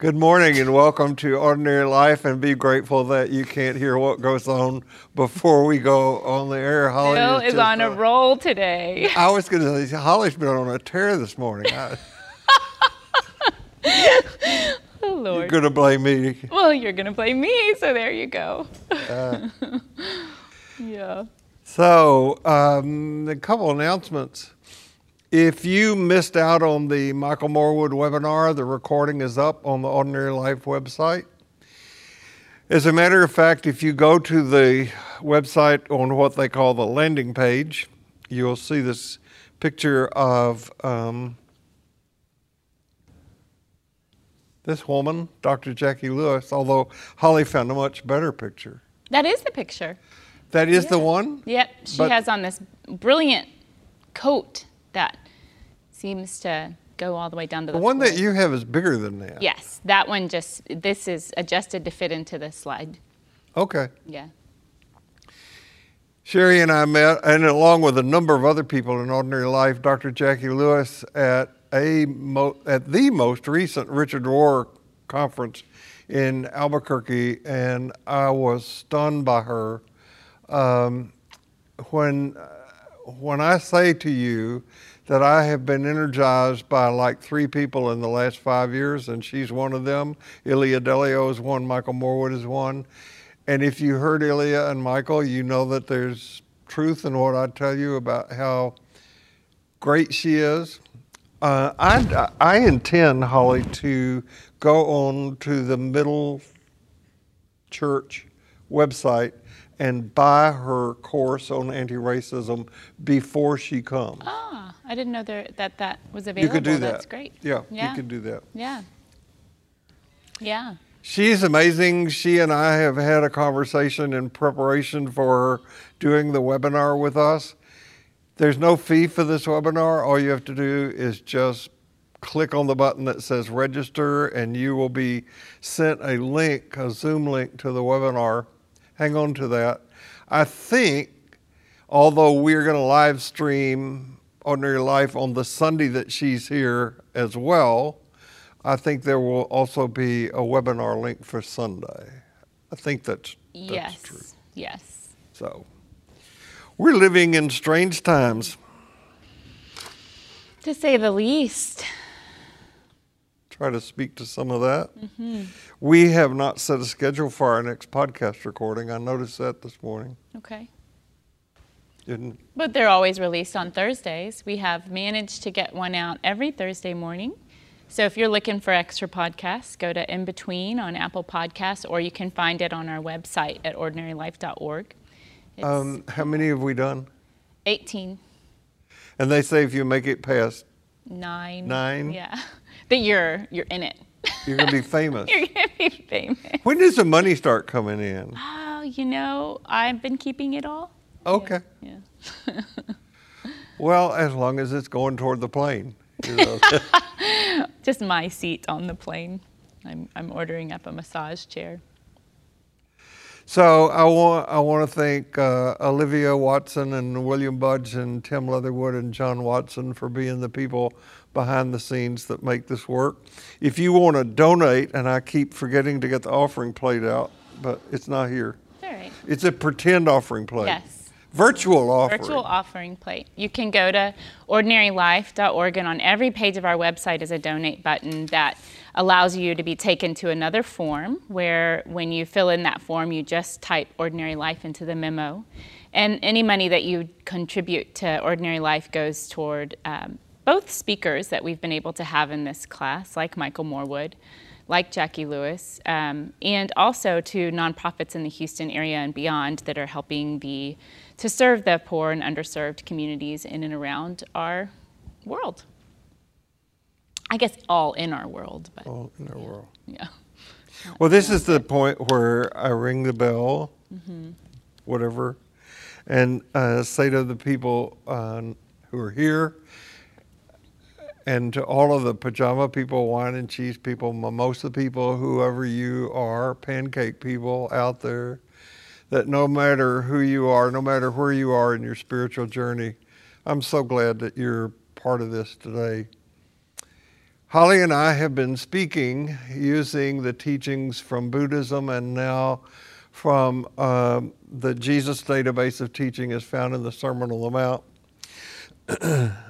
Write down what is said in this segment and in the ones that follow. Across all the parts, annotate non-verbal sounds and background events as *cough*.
Good morning and welcome to Ordinary Life and be grateful that you can't hear what goes on before we go on the air. Holly Bill is, is on a roll today. I was going to say, Holly's been on a tear this morning. I, *laughs* oh, Lord. You're going to blame me. Well, you're going to blame me, so there you go. Uh, *laughs* yeah. So, um, a couple announcements. If you missed out on the Michael Morwood webinar, the recording is up on the Ordinary Life website. As a matter of fact, if you go to the website on what they call the landing page, you'll see this picture of um, this woman, Dr. Jacqui Lewis, although Holly found a much better picture. That is the picture. That is yeah. the one? Yep. She but has on this brilliant coat that seems to go all the way down to the, the one floor. that you have is bigger than that. Yes, that one just this is adjusted to fit into the slide. Okay. Yeah. Sherry and I met, and along with a number of other people in ordinary life, Dr. Jacqui Lewis at a mo- at the most recent Richard Rohr conference in Albuquerque, and I was stunned by her. Um, when when I say to you that I have been energized by like three people in the last five years, and she's one of them. Ilia Delio is one, Michael Morwood is one. And if you heard Ilia and Michael, you know that there's truth in what I tell you about how great she is. Uh, I, I intend, Holly, to go on to the Middle Church website and buy her course on anti-racism before she comes. Ah, I didn't know there, that that was available. You could do that. That's great. Yeah, yeah, you could do that. Yeah. Yeah. She's amazing. She and I have had a conversation in preparation for her doing the webinar with us. There's no fee for this webinar. All you have to do is just click on the button that says register and you will be sent a link, a Zoom link to the webinar hang on to that. I think, although we're going to live stream Ordinary Life on the Sunday that she's here as well, I think there will also be a webinar link for Sunday. I think that's, that's yes. true. Yes. So, we're living in strange times. To say the least try to speak to some of that. Mm-hmm. We have not set a schedule for our next podcast recording. I noticed that this morning. Okay. Didn't. But they're always released on Thursdays. We have managed to get one out every Thursday morning. So if you're looking for extra podcasts, go to In Between on Apple Podcasts, or you can find it on our website at ordinarylife.org. Um, how many have we done? 18. And they say if you make it past nine. Nine? Yeah. *laughs* that you're you're in it. *laughs* You're gonna be famous. you're gonna be famous. When does the money start coming in? Oh, you know, I've been keeping it all. Okay. Yeah. yeah. *laughs* well, as long as it's going toward the plane. You know. *laughs* Just my seat on the plane. I'm I'm ordering up a massage chair. So I want I want to thank uh, Olivia Watson and William Budge and Tim Leatherwood and John Watson for being the people behind the scenes that make this work. If you want to donate, and I keep forgetting to get the offering plate out, but it's not here. All right. It's a pretend offering plate. Yes. Virtual offering. Virtual offering plate. You can go to ordinarylife.org, and on every page of our website is a donate button that allows you to be taken to another form where when you fill in that form, you just type ordinary life into the memo. And any money that you contribute to Ordinary Life goes toward um, both speakers that we've been able to have in this class, like Michael Morwood, like Jacqui Lewis, um, and also to nonprofits in the Houston area and beyond that are helping the to serve the poor and underserved communities in and around our world. I guess all in our world, but all in our yeah. world. Yeah. *laughs* Well, this is the point where I ring the bell, mm-hmm. whatever, and uh, say to the people uh, who are here and to all of the pajama people, wine and cheese people, mimosa people, whoever you are, pancake people out there, that no matter who you are, no matter where you are in your spiritual journey, I'm so glad that you're part of this today. Holly and I have been speaking using the teachings from Buddhism and now from uh, the Jesus database of teaching as found in the Sermon on the Mount. *clears throat*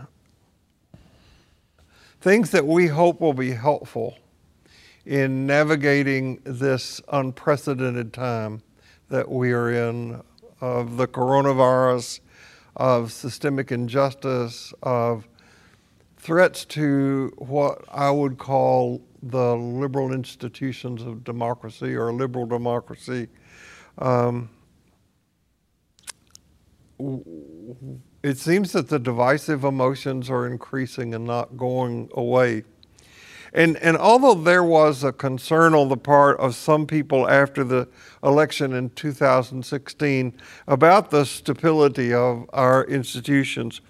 Things that we hope will be helpful in navigating this unprecedented time that we are in of the coronavirus, of systemic injustice, of threats to what I would call the liberal institutions of democracy or liberal democracy. Um, it seems that the divisive emotions are increasing and not going away. And, and although there was a concern on the part of some people after the election in 2016 about the stability of our institutions,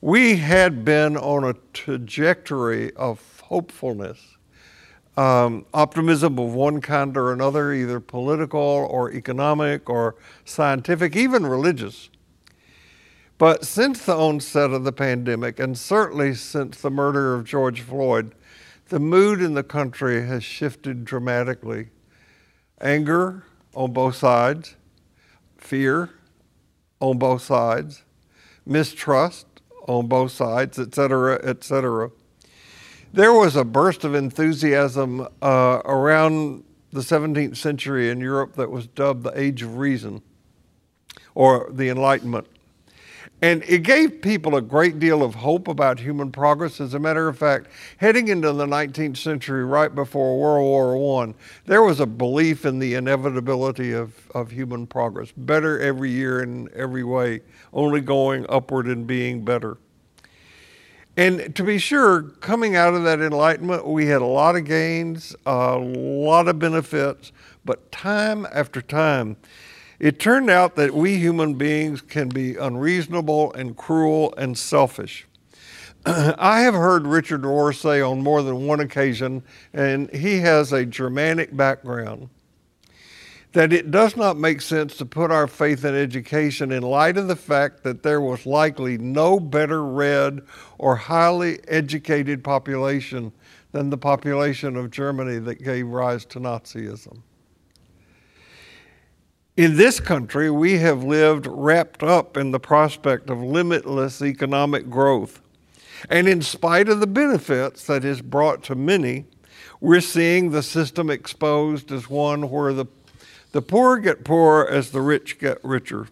we had been on a trajectory of hopefulness, um, optimism of one kind or another, either political or economic or scientific, even religious. But since the onset of the pandemic, and certainly since the murder of George Floyd, the mood in the country has shifted dramatically. Anger on both sides, fear on both sides, mistrust on both sides, etc., etc. There was a burst of enthusiasm uh, around the 17th century in Europe that was dubbed the Age of Reason or the Enlightenment. And it gave people a great deal of hope about human progress. As a matter of fact, heading into the 19th century, right before World War I, there was a belief in the inevitability of, of human progress. Better every year in every way, only going upward and being better. And to be sure, coming out of that enlightenment, we had a lot of gains, a lot of benefits, but time after time, it turned out that we human beings can be unreasonable and cruel and selfish. *clears throat* I have heard Richard Rohr say on more than one occasion, and he has a Germanic background, that it does not make sense to put our faith in education in light of the fact that there was likely no better read or highly educated population than the population of Germany that gave rise to Nazism. In this country, we have lived wrapped up in the prospect of limitless economic growth. And in spite of the benefits that is brought to many, we're seeing the system exposed as one where the, the poor get poorer as the rich get richer.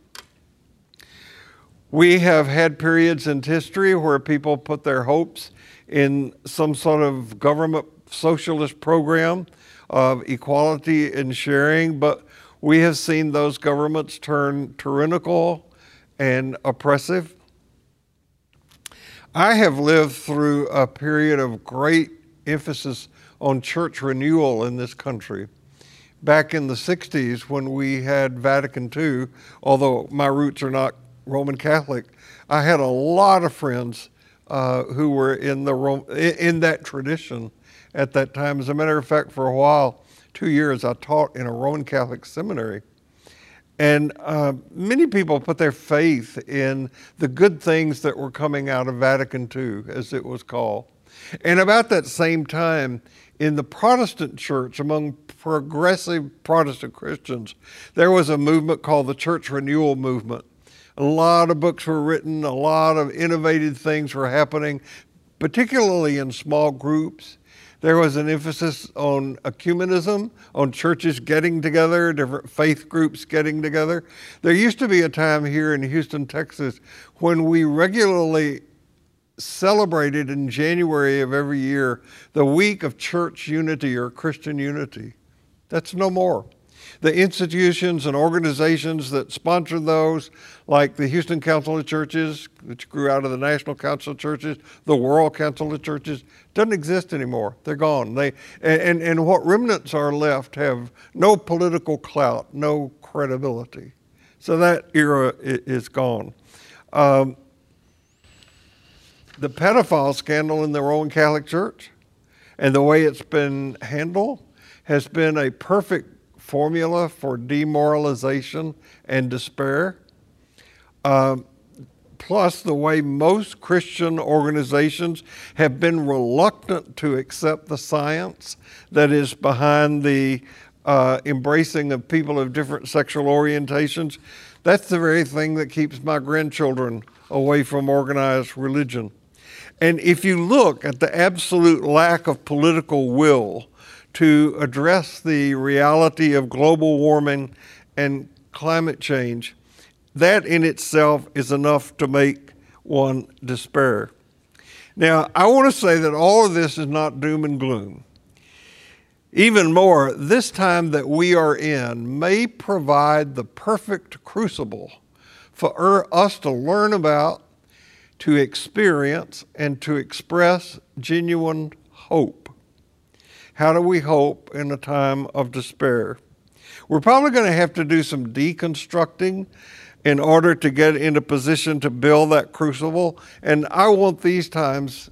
We have had periods in history where people put their hopes in some sort of government socialist program of equality and sharing, but we have seen those governments turn tyrannical and oppressive. I have lived through a period of great emphasis on church renewal in this country. Back in the 60s, when we had Vatican II, although my roots are not Roman Catholic, I had a lot of friends uh, who were in, the in that tradition at that time. As a matter of fact, for a while, two years, I taught in a Roman Catholic seminary. And uh, many people put their faith in the good things that were coming out of Vatican II, as it was called. And about that same time, in the Protestant church, among progressive Protestant Christians, there was a movement called the Church Renewal Movement. A lot of books were written, a lot of innovative things were happening, particularly in small groups. There was an emphasis on ecumenism, on churches getting together, different faith groups getting together. There used to be a time here in Houston, Texas, when we regularly celebrated in January of every year the week of church unity or Christian unity. That's no more the institutions and organizations that sponsor those, like the Houston Council of Churches, which grew out of the National Council of Churches, the World Council of Churches, doesn't exist anymore. They're gone. They and, and what remnants are left have no political clout, no credibility. So that era is gone. Um, the pedophile scandal in the Roman Catholic Church and the way it's been handled has been a perfect formula for demoralization and despair. Um, plus the way most Christian organizations have been reluctant to accept the science that is behind the uh, embracing of people of different sexual orientations, that's the very thing that keeps my grandchildren away from organized religion. And if you look at the absolute lack of political will to address the reality of global warming and climate change, that in itself is enough to make one despair. Now, I want to say that all of this is not doom and gloom. Even more, this time that we are in may provide the perfect crucible for us to learn about, to experience, and to express genuine hope. How do we hope in a time of despair? We're probably going to have to do some deconstructing in order to get in a position to build that crucible, and I want these times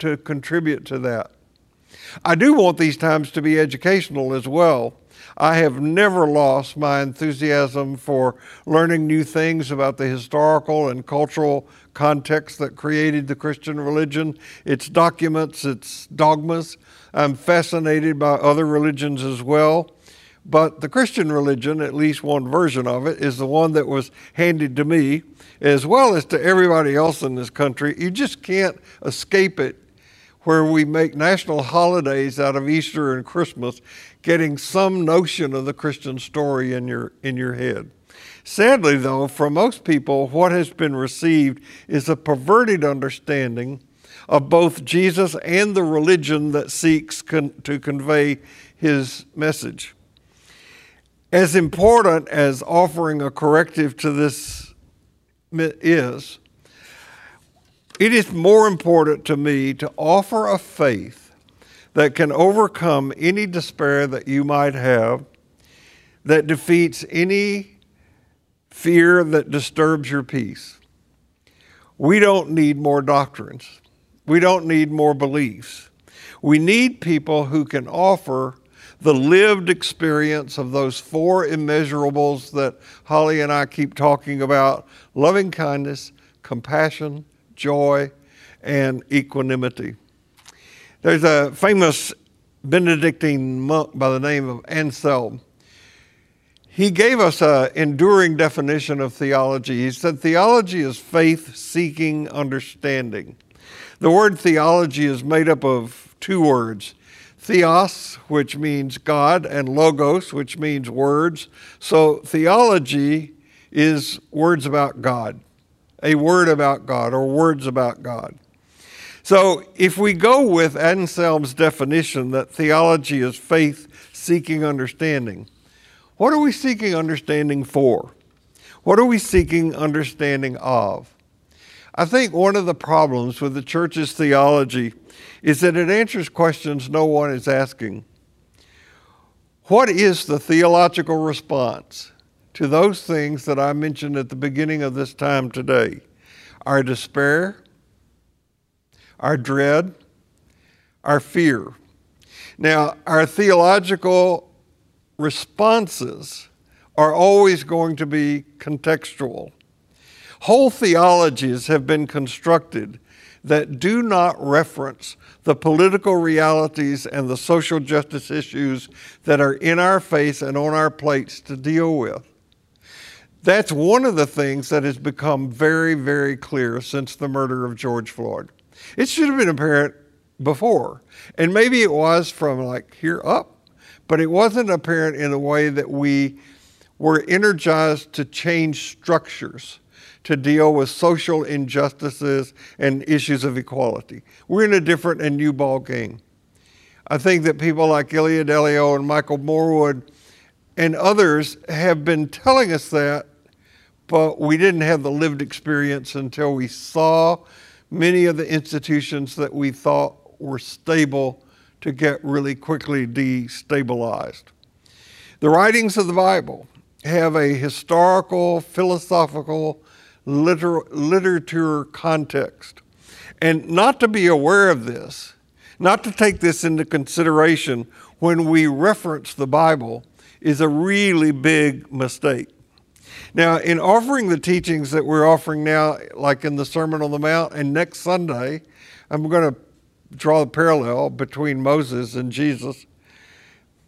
to contribute to that. I do want these times to be educational as well. I have never lost my enthusiasm for learning new things about the historical and cultural context that created the Christian religion, its documents, its dogmas. I'm fascinated by other religions as well. But the Christian religion, at least one version of it, is the one that was handed to me, as well as to everybody else in this country. You just can't escape it where we make national holidays out of Easter and Christmas, getting some notion of the Christian story in your, in your head. Sadly, though, for most people, what has been received is a perverted understanding of both Jesus and the religion that seeks con- to convey his message. As important as offering a corrective to this is, it is more important to me to offer a faith that can overcome any despair that you might have, that defeats any fear that disturbs your peace. We don't need more doctrines. We don't need more beliefs. We need people who can offer the lived experience of those four immeasurables that Holly and I keep talking about loving kindness, compassion, joy, and equanimity. There's a famous Benedictine monk by the name of Anselm. He gave us an enduring definition of theology. He said, Theology is faith seeking understanding. The word theology is made up of two words theos, which means God, and logos, which means words. So theology is words about God a word about God or words about God. So, if we go with Anselm's definition that theology is faith seeking understanding, what are we seeking understanding for? What are we seeking understanding of? I think one of the problems with the church's theology is that it answers questions no one is asking. What is the theological response to those things that I mentioned at the beginning of this time today our despair, our dread, our fear. Now, our theological responses are always going to be contextual. Whole theologies have been constructed that do not reference the political realities and the social justice issues that are in our face and on our plates to deal with. That's one of the things that has become very, very clear since the murder of George Floyd. It should have been apparent before, and maybe it was from like here up, but it wasn't apparent in a way that we were energized to change structures to deal with social injustices and issues of equality. We're in a different and new ball game. I think that people like Ilia Delio and Michael Morwood and others have been telling us that but we didn't have the lived experience until we saw many of the institutions that we thought were stable to get really quickly destabilized. The writings of the Bible have a historical, philosophical, liter- literature context. And not to be aware of this, not to take this into consideration when we reference the Bible, is a really big mistake. Now, in offering the teachings that we're offering now, like in the Sermon on the Mount, and next Sunday, I'm going to draw the parallel between Moses and Jesus.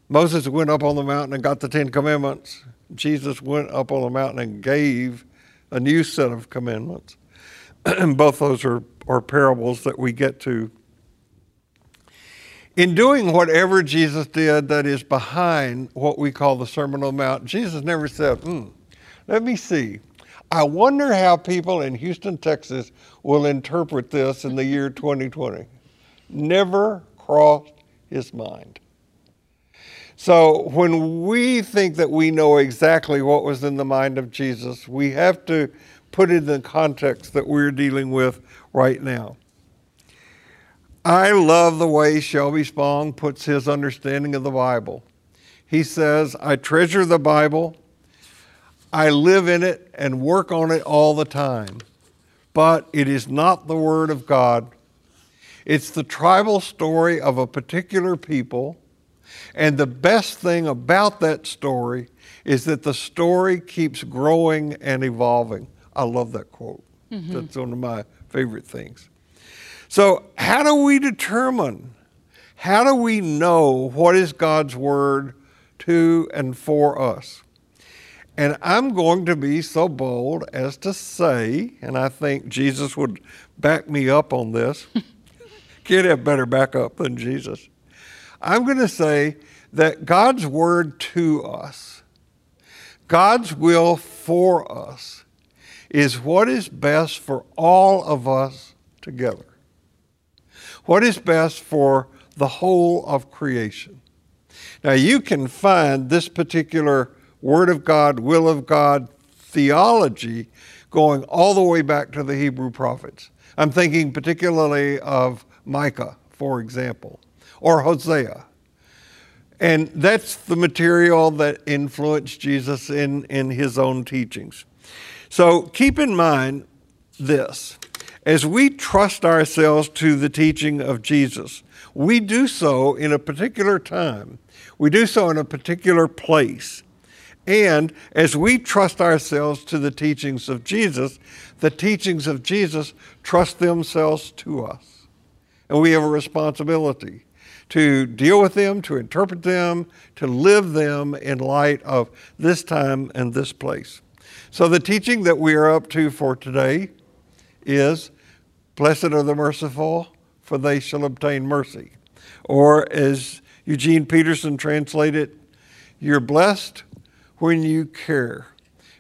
Moses went up on the mountain and got the Ten Commandments. Jesus went up on the mountain and gave a new set of commandments. And *clears throat* Both those are, are parables that we get to. In doing whatever Jesus did that is behind what we call the Sermon on the Mount, Jesus never said, hmm, let me see. I wonder how people in Houston, Texas will interpret this in the year 2020. Never crossed his mind. So when we think that we know exactly what was in the mind of Jesus, we have to put it in the context that we're dealing with right now. I love the way Shelby Spong puts his understanding of the Bible. He says, I treasure the Bible, I live in it and work on it all the time, but it is not the Word of God. It's the tribal story of a particular people and the best thing about that story is that the story keeps growing and evolving. I love that quote. Mm-hmm. That's one of my favorite things. So, how do we determine? How do we know what is God's word to and for us? And I'm going to be so bold as to say, and I think Jesus would back me up on this. *laughs* Can't have better backup than Jesus. I'm going to say that God's word to us, God's will for us, is what is best for all of us together. What is best for the whole of creation. Now, you can find this particular Word of God, will of God theology going all the way back to the Hebrew prophets. I'm thinking particularly of Micah, for example or Hosea. And that's the material that influenced Jesus in, in his own teachings. So keep in mind this as we trust ourselves to the teaching of Jesus, we do so in a particular time, we do so in a particular place. And as we trust ourselves to the teachings of Jesus, the teachings of Jesus trust themselves to us. And we have a responsibility to deal with them, to interpret them, to live them in light of this time and this place. So, the teaching that we are up to for today is Blessed are the merciful, for they shall obtain mercy. Or, as Eugene Peterson translated, you're blessed when you care.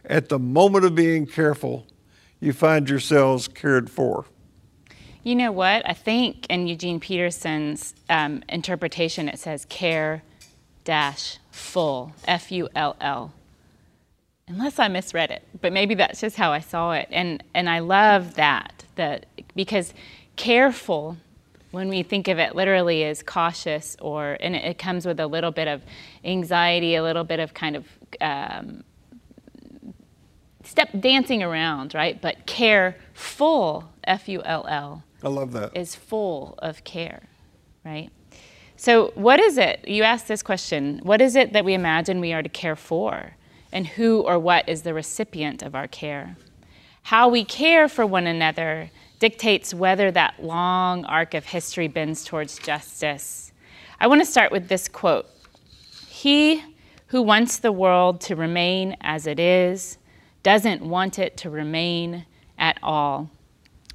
At the moment of being careful, you find yourselves cared for. You know what? I think in Eugene Peterson's um, interpretation, it says care dash full, F U L L. Unless I misread it, but maybe that's just how I saw it. And, and I love that, that because careful, when we think of it literally, is cautious, or and it, it comes with a little bit of anxiety, a little bit of kind of um, step dancing around, right? But careful, F U L L I love that. Is full of care, right? So, what is it? You asked this question what is it that we imagine we are to care for? And who or what is the recipient of our care? How we care for one another dictates whether that long arc of history bends towards justice. I want to start with this quote He who wants the world to remain as it is doesn't want it to remain at all.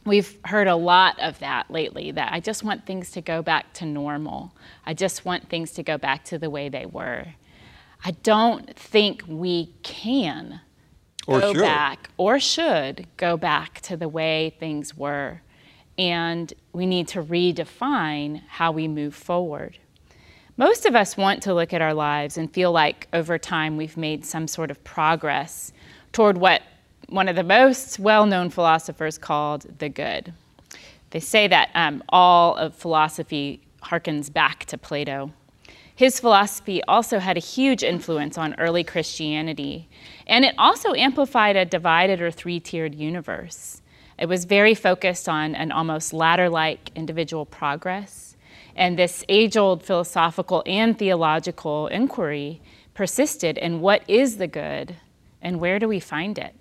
We've heard a lot of that lately that I just want things to go back to normal. I just want things to go back to the way they were. I don't think we can or go should. back or should go back to the way things were. And we need to redefine how we move forward. Most of us want to look at our lives and feel like over time we've made some sort of progress toward what one of the most well known philosophers called the good. They say that um, all of philosophy harkens back to Plato. His philosophy also had a huge influence on early Christianity, and it also amplified a divided or three tiered universe. It was very focused on an almost ladder like individual progress, and this age old philosophical and theological inquiry persisted in what is the good And where do we find it?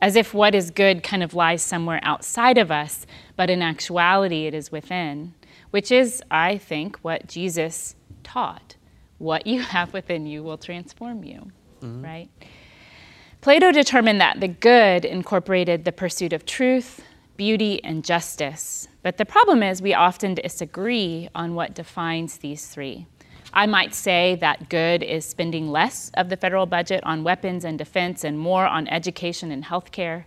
As if what is good kind of lies somewhere outside of us, but in actuality it is within, which is, I think, what Jesus taught. What you *laughs* have within you will transform you, mm-hmm. right? Plato determined that the good incorporated the pursuit of truth, beauty, and justice. But the problem is, we often disagree on what defines these three. I might say that good is spending less of the federal budget on weapons and defense and more on education and healthcare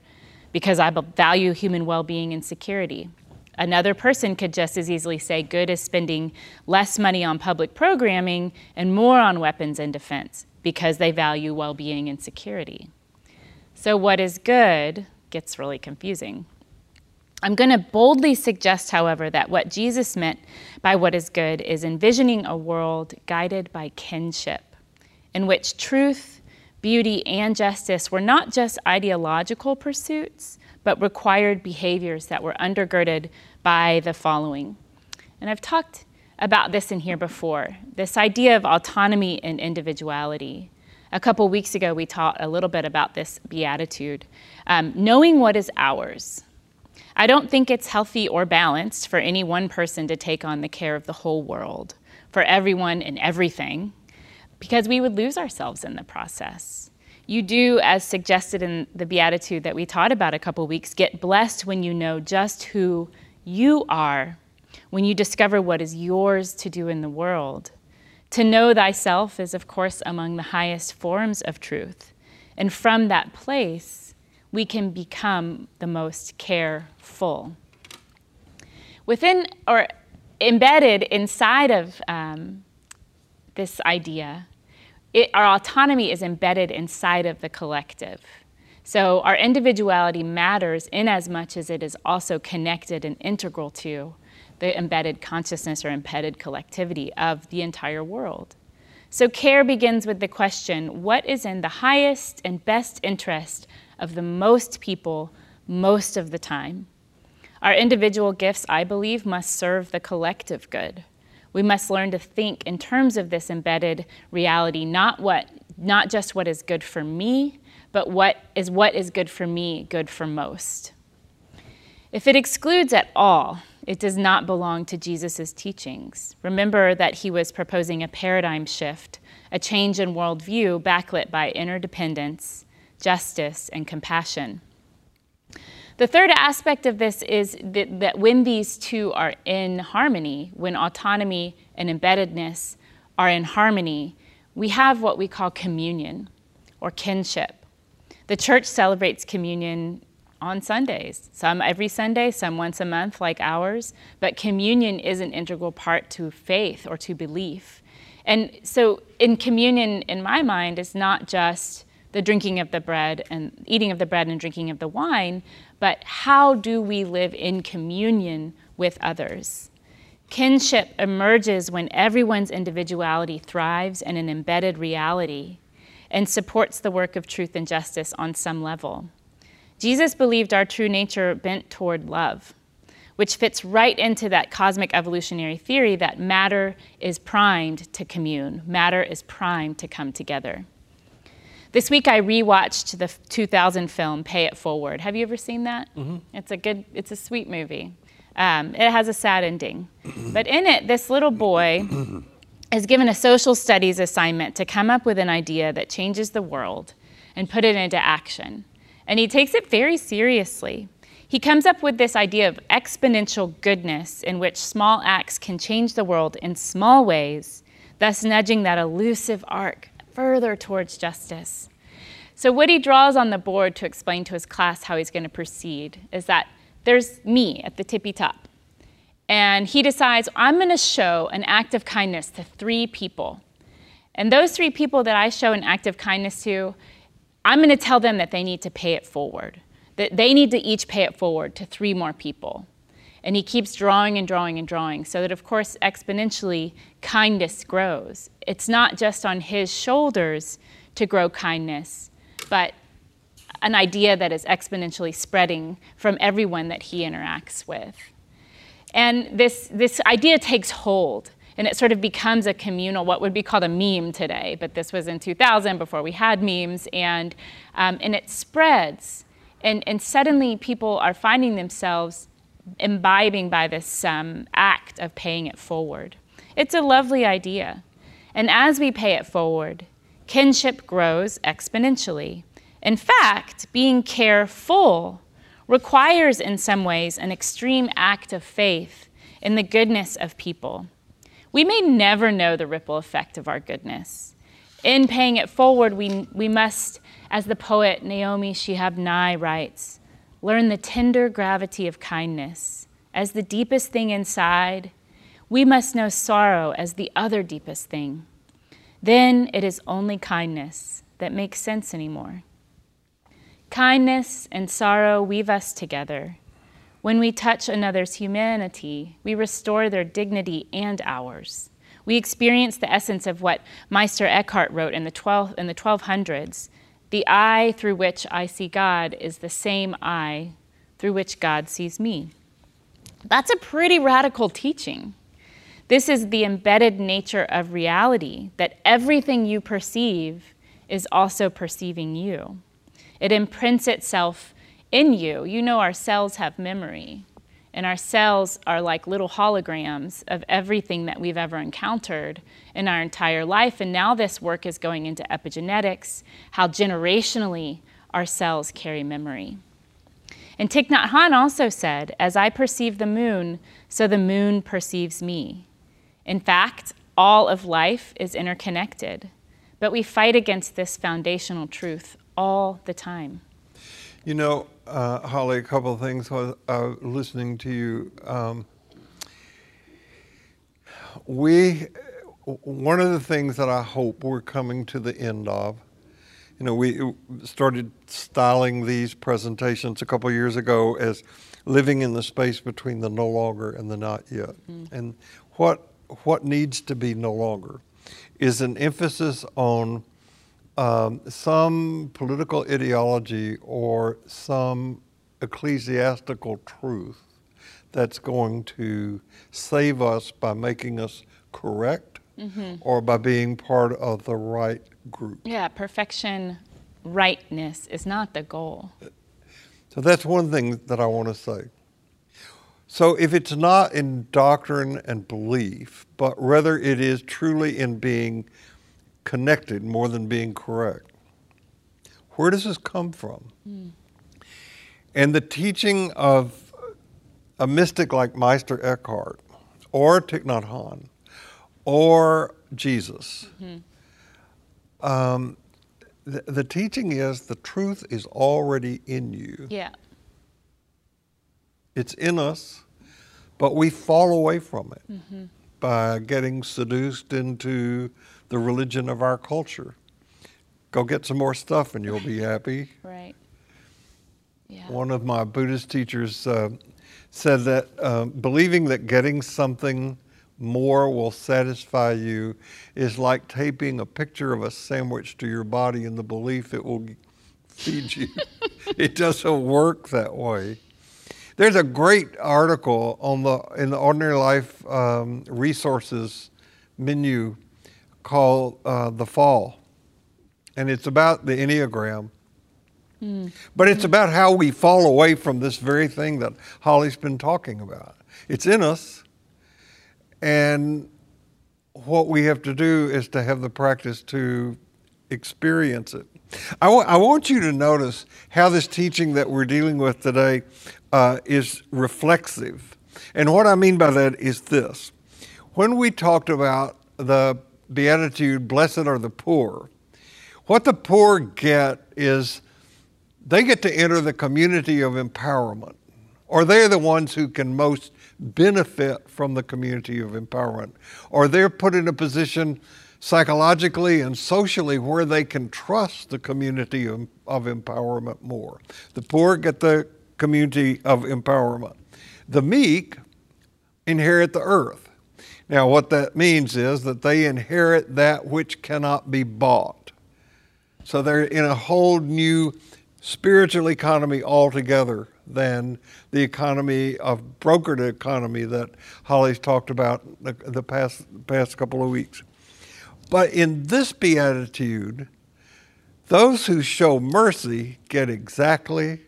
because I value human well being and security. Another person could just as easily say good is spending less money on public programming and more on weapons and defense because they value well being and security. So, what is good gets really confusing. I'm going to boldly suggest, however, that what Jesus meant by what is good is envisioning a world guided by kinship, in which truth, beauty, and justice were not just ideological pursuits, but required behaviors that were undergirded by the following. And I've talked about this in here before this idea of autonomy and individuality. A couple weeks ago, we talked a little bit about this beatitude um, knowing what is ours I don't think it's healthy or balanced for any one person to take on the care of the whole world, for everyone and everything, because we would lose ourselves in the process. You do, as suggested in the Beatitude that we taught about a couple weeks, get blessed when you know just who you are, when you discover what is yours to do in the world. To know thyself is, of course, among the highest forms of truth. And from that place, we can become the most careful. Within or embedded inside of um, this idea, it, our autonomy is embedded inside of the collective. So our individuality matters in as much as it is also connected and integral to the embedded consciousness or embedded collectivity of the entire world. So care begins with the question what is in the highest and best interest of the most people most of the time. Our individual gifts, I believe, must serve the collective good. We must learn to think in terms of this embedded reality, not what not just what is good for me, but what is what is good for me, good for most. If it excludes at all, it does not belong to Jesus' teachings. Remember that he was proposing a paradigm shift, a change in worldview backlit by interdependence justice, and compassion. The third aspect of this is that, that, when these two are in harmony, when autonomy and embeddedness are in harmony, we have what we call communion or kinship. The church celebrates communion on Sundays, some every Sunday, some once a month, like ours, but communion is an integral part to faith or to belief. And so, in communion, in my mind, is not just the drinking of the bread and eating of the bread and drinking of the wine, but how do we live in communion with others? Kinship emerges when everyone's individuality thrives in an embedded reality and supports the work of truth and justice on some level. Jesus believed our true nature bent toward love, which fits right into that cosmic evolutionary theory that matter is primed to commune, matter is primed to come together. This week I rewatched the 2000 film Pay It Forward. Have you ever seen that? Mm-hmm. It's a good, it's a sweet movie. Um, it has a sad ending. *clears throat* but in it, this little boy *clears throat* is given a social studies assignment to come up with an idea that changes the world and put it into action. And he takes it very seriously. He comes up with this idea of exponential goodness in which small acts can change the world in small ways, thus nudging that elusive arc further towards justice. So, what he draws on the board to explain to his class how he's going to proceed is that there's me at the tippy top. And he decides, I'm going to show an act of kindness to three people. And those three people that I show an act of kindness to, I'm going to tell them that they need to pay it forward, that they need to each pay it forward to three more people. And he keeps drawing and drawing and drawing, so that, of course, exponentially, kindness grows. It's not just on his shoulders to grow kindness, but an idea that is exponentially spreading from everyone that he interacts with. And this, this idea takes hold. and it sort of becomes a communal, what would be called a meme today, but this was in 2000 before we had memes, and, um, and it spreads. And, and suddenly people are finding themselves imbibing by this um, act of paying it forward. It's a lovely idea. And as we pay it forward, kinship grows exponentially. In fact, being careful requires, in some ways, an extreme act of faith in the goodness of people. We may never know the ripple effect of our goodness. In paying it forward, we, we must, as the poet Naomi Shihab Nye writes, learn the tender gravity of kindness. As the deepest thing inside, we must know sorrow as the other deepest thing. Then it is only kindness that makes sense anymore. Kindness and sorrow weave us together. When we touch another's humanity, we restore their dignity and ours. We experience the essence of what Meister Eckhart wrote in the, 12, in the 1200s The eye through which I see God is the same eye through which God sees me. That's a pretty radical teaching. This is the embedded nature of reality, that everything you perceive is also perceiving you. It imprints itself in you. You know, our cells have memory, and our cells are like little holograms of everything that we've ever encountered in our entire life. And now this work is going into epigenetics, how generationally our cells carry memory. And Thich Nhat Hanh also said, As I perceive the moon, so the moon perceives me. In fact, all of life is interconnected, but we fight against this foundational truth all the time. You know, uh, Holly, a couple of things while uh, listening to you. Um, we, one of the things that I hope we're coming to the end of, you know, we started styling these presentations a couple years ago as living in the space between the no longer and the not yet. Mm-hmm. And what what needs to be no longer is an emphasis on um, some political ideology or some ecclesiastical truth that's going to save us by making us correct mm-hmm. or by being part of the right group. Yeah, perfection, rightness is not the goal. So that's one thing that I want to say. So if it's not in doctrine and belief, but rather it is truly in being connected more than being correct. Where does this come from? Mm. And the teaching of a mystic like Meister Eckhart or Thich Nhat Hanh or Jesus, mm-hmm. um, the, the teaching is the truth is already in you. Yeah. It's in us, but we fall away from it mm-hmm. by getting seduced into the religion of our culture. Go get some more stuff and you'll be happy. Right. Yeah. One of my Buddhist teachers uh, said that uh, believing that getting something more will satisfy you is like taping a picture of a sandwich to your body in the belief it will feed you. *laughs* it doesn't work that way. There's a great article on the in the Ordinary Life um, resources menu called uh, The Fall, and it's about the Enneagram. Mm. But it's about how we fall away from this very thing that Holly's been talking about. It's in us, and what we have to do is to have the practice to experience it. I, w- I want you to notice how this teaching that we're dealing with today uh, is reflexive. And what I mean by that is this. When we talked about the beatitude, blessed are the poor. What the poor get is they get to enter the community of empowerment, or they're the ones who can most benefit from the community of empowerment, or they're put in a position psychologically and socially where they can trust the community of, of empowerment more. The poor get the community of empowerment. The meek inherit the earth. Now, what that means is that they inherit that which cannot be bought. So they're in a whole new spiritual economy altogether than the economy of brokered economy that Holly's talked about the, the past past couple of weeks. But in this beatitude, those who show mercy get exactly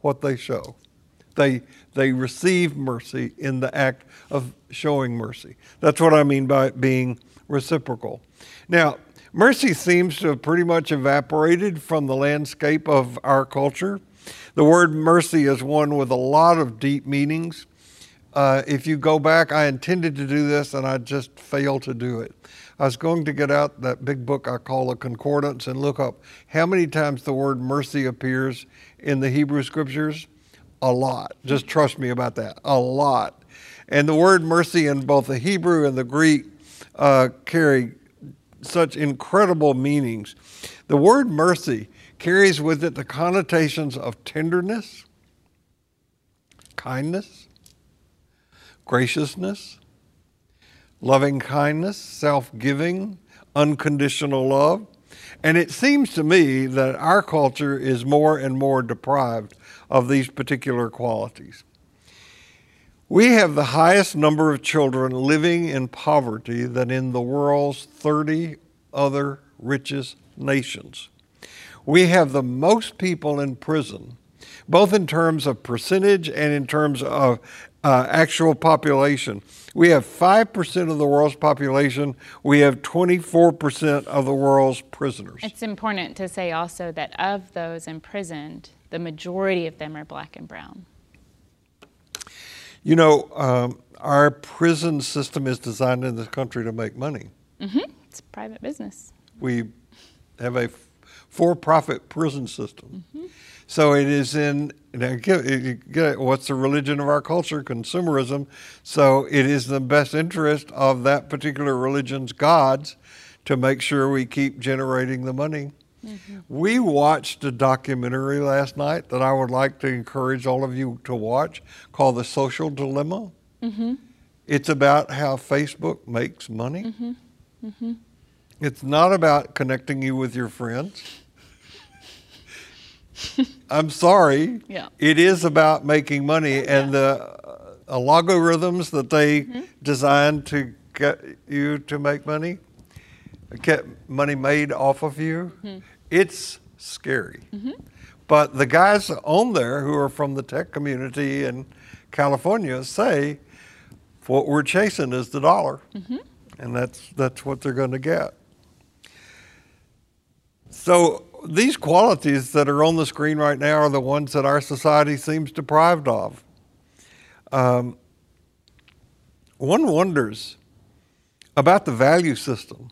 what they show. They they receive mercy in the act of showing mercy. That's what I mean by being reciprocal. Now, mercy seems to have pretty much evaporated from the landscape of our culture. The word mercy is one with a lot of deep meanings. Uh, if you go back, I intended to do this and I just failed to do it. I was going to get out that big book I call a concordance and look up how many times the word mercy appears in the Hebrew scriptures. A lot. Just trust me about that. A lot. And the word mercy in both the Hebrew and the Greek uh, carry such incredible meanings. The word mercy carries with it the connotations of tenderness, kindness, graciousness, loving kindness, self giving, unconditional love. And it seems to me that our culture is more and more deprived of these particular qualities. We have the highest number of children living in poverty than in the world's 30 other richest nations. We have the most people in prison, both in terms of percentage and in terms of uh, actual population. We have 5% of the world's population. We have 24% of the world's prisoners. It's important to say also that of those imprisoned, the majority of them are black and brown. You know, um, our prison system is designed in this country to make money. Mm-hmm. It's private business. We have a for-profit prison system. Mm-hmm. So it is in what's the religion of our culture? Consumerism. So it is the best interest of that particular religion's gods to make sure we keep generating the money Mm-hmm. We watched a documentary last night that I would like to encourage all of you to watch called The Social Dilemma. Mm-hmm. It's about how Facebook makes money. Mm-hmm. mm-hmm. It's not about connecting you with your friends. *laughs* I'm sorry. Yeah. It is about making money yeah. and the uh, algorithms that they mm-hmm. designed to get you to make money get money made off of you, mm-hmm. it's scary. Mm-hmm. But the guys on there who are from the tech community in California say what we're chasing is the dollar, mm-hmm. and that's that's what they're going to get. So these qualities that are on the screen right now are the ones that our society seems deprived of. Um, one wonders about the value system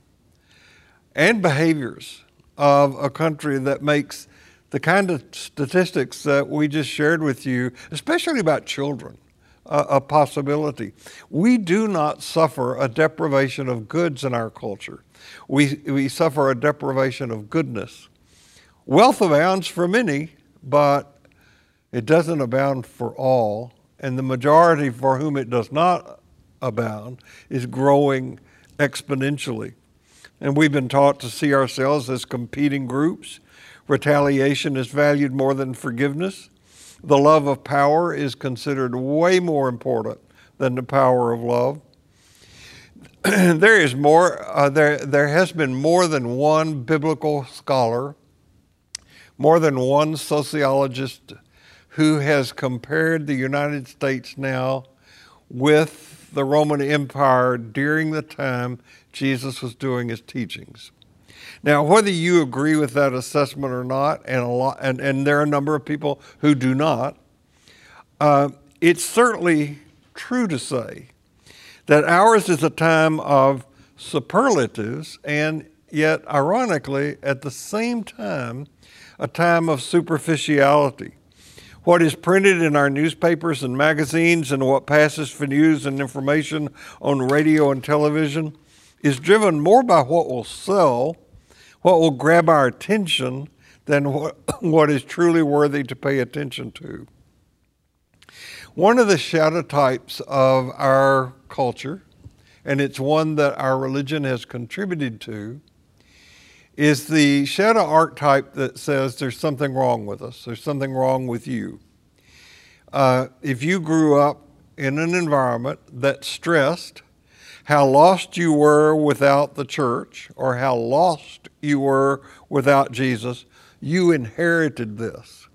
and behaviors of a country that makes the kind of statistics that we just shared with you, especially about children, a possibility. We do not suffer a deprivation of goods in our culture. We, we suffer a deprivation of goodness. Wealth abounds for many, but it doesn't abound for all. And the majority for whom it does not abound is growing exponentially. And we've been taught to see ourselves as competing groups. Retaliation is valued more than forgiveness. The love of power is considered way more important than the power of love. *clears throat* there is more, uh, there, there has been more than one biblical scholar, more than one sociologist who has compared the United States now with the Roman Empire during the time Jesus was doing his teachings. Now, whether you agree with that assessment or not, and a lot, and, and there are a number of people who do not, uh, it's certainly true to say that ours is a time of superlatives and yet, ironically, at the same time, a time of superficiality. What is printed in our newspapers and magazines and what passes for news and information on radio and television is driven more by what will sell, what will grab our attention, than what, *coughs* what is truly worthy to pay attention to. One of the shadow types of our culture, and it's one that our religion has contributed to, is the shadow archetype that says there's something wrong with us, there's something wrong with you. Uh, if you grew up in an environment that stressed how lost you were without the church or how lost you were without Jesus, you inherited this.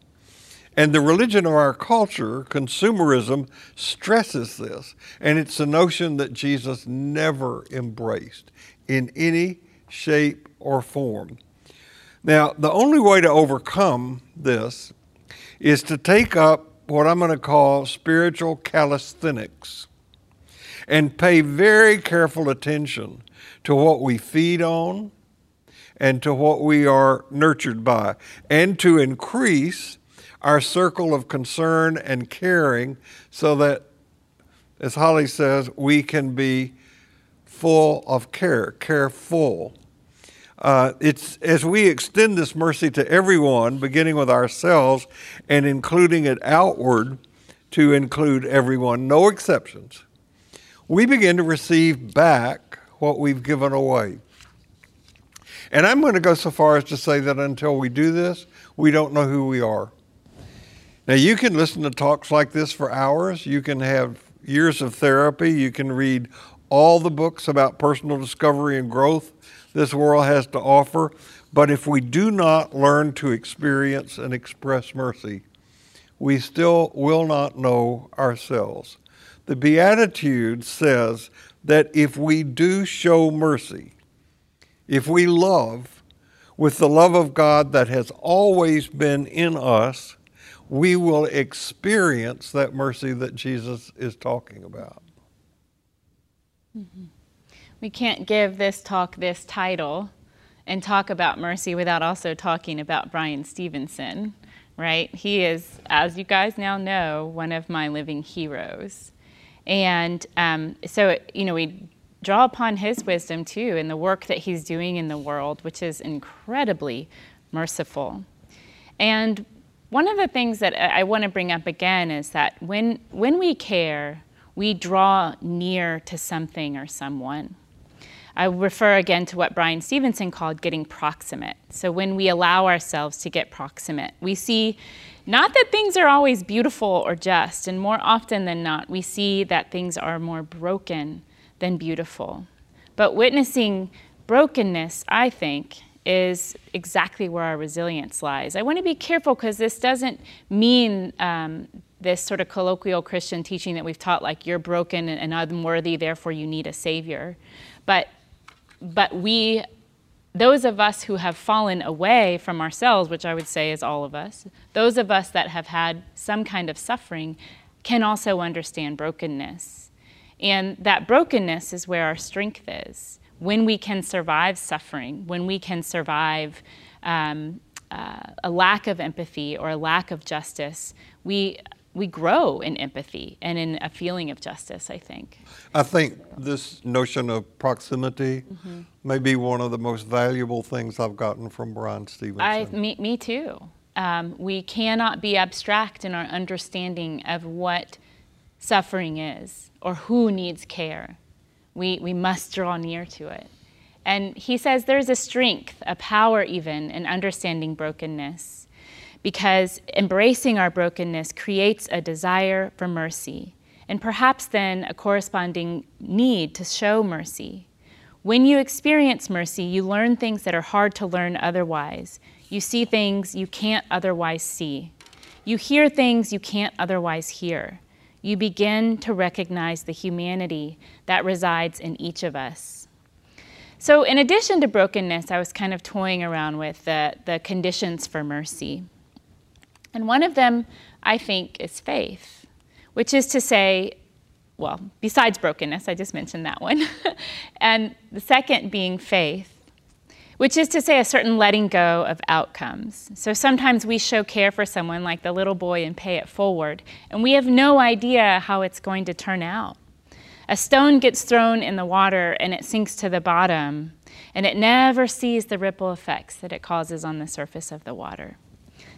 And the religion of our culture, consumerism, stresses this. And it's a notion that Jesus never embraced in any shape or form. Now, the only way to overcome this is to take up what I'm going to call spiritual calisthenics and pay very careful attention to what we feed on and to what we are nurtured by, and to increase our circle of concern and caring so that, as Holly says, we can be full of care, careful. Uh, it's as we extend this mercy to everyone, beginning with ourselves and including it outward to include everyone, no exceptions, we begin to receive back what we've given away. And I'm going to go so far as to say that until we do this, we don't know who we are. Now, you can listen to talks like this for hours. You can have years of therapy. You can read all the books about personal discovery and growth this world has to offer. But if we do not learn to experience and express mercy, we still will not know ourselves. The Beatitude says that if we do show mercy, if we love with the love of God that has always been in us, we will experience that mercy that Jesus is talking about. Mm-hmm. We can't give this talk this title and talk about mercy without also talking about Bryan Stevenson, right? He is, as you guys now know, one of my living heroes. And um, so, you know, we draw upon his wisdom too in the work that he's doing in the world, which is incredibly merciful. And one of the things that I want to bring up again is that when, when we care, we draw near to something or someone. I refer again to what Bryan Stevenson called getting proximate. So when we allow ourselves to get proximate, we see not that things are always beautiful or just, and more often than not, we see that things are more broken than beautiful. But witnessing brokenness, I think, is exactly where our resilience lies. I want to be careful because this doesn't mean um, this sort of colloquial Christian teaching that we've taught, like you're broken and unworthy, therefore you need a savior. But, but we, those of us who have fallen away from ourselves, which I would say is all of us, those of us that have had some kind of suffering, can also understand brokenness. And that brokenness is where our strength is. When we can survive suffering, when we can survive um, uh, a lack of empathy or a lack of justice, we we grow in empathy and in a feeling of justice, I think. I think this notion of proximity mm-hmm. may be one of the most valuable things I've gotten from Bryan Stevenson. I, me, me too. Um, we cannot be abstract in our understanding of what suffering is or who needs care. We, we must draw near to it. And he says there's a strength, a power even, in understanding brokenness because embracing our brokenness creates a desire for mercy and perhaps then a corresponding need to show mercy. When you experience mercy, you learn things that are hard to learn otherwise. You see things you can't otherwise see. You hear things you can't otherwise hear you begin to recognize the humanity that resides in each of us. So, in addition to brokenness, I was kind of toying around with the, the conditions for mercy. And one of them, I think, is faith, which is to say, well, besides brokenness, I just mentioned that one. *laughs* and the second being faith, which is to say a certain letting go of outcomes. So sometimes we show care for someone like the little boy and pay it forward, and we have no idea how it's going to turn out. A stone gets thrown in the water and it sinks to the bottom, and it never sees the ripple effects that it causes on the surface of the water.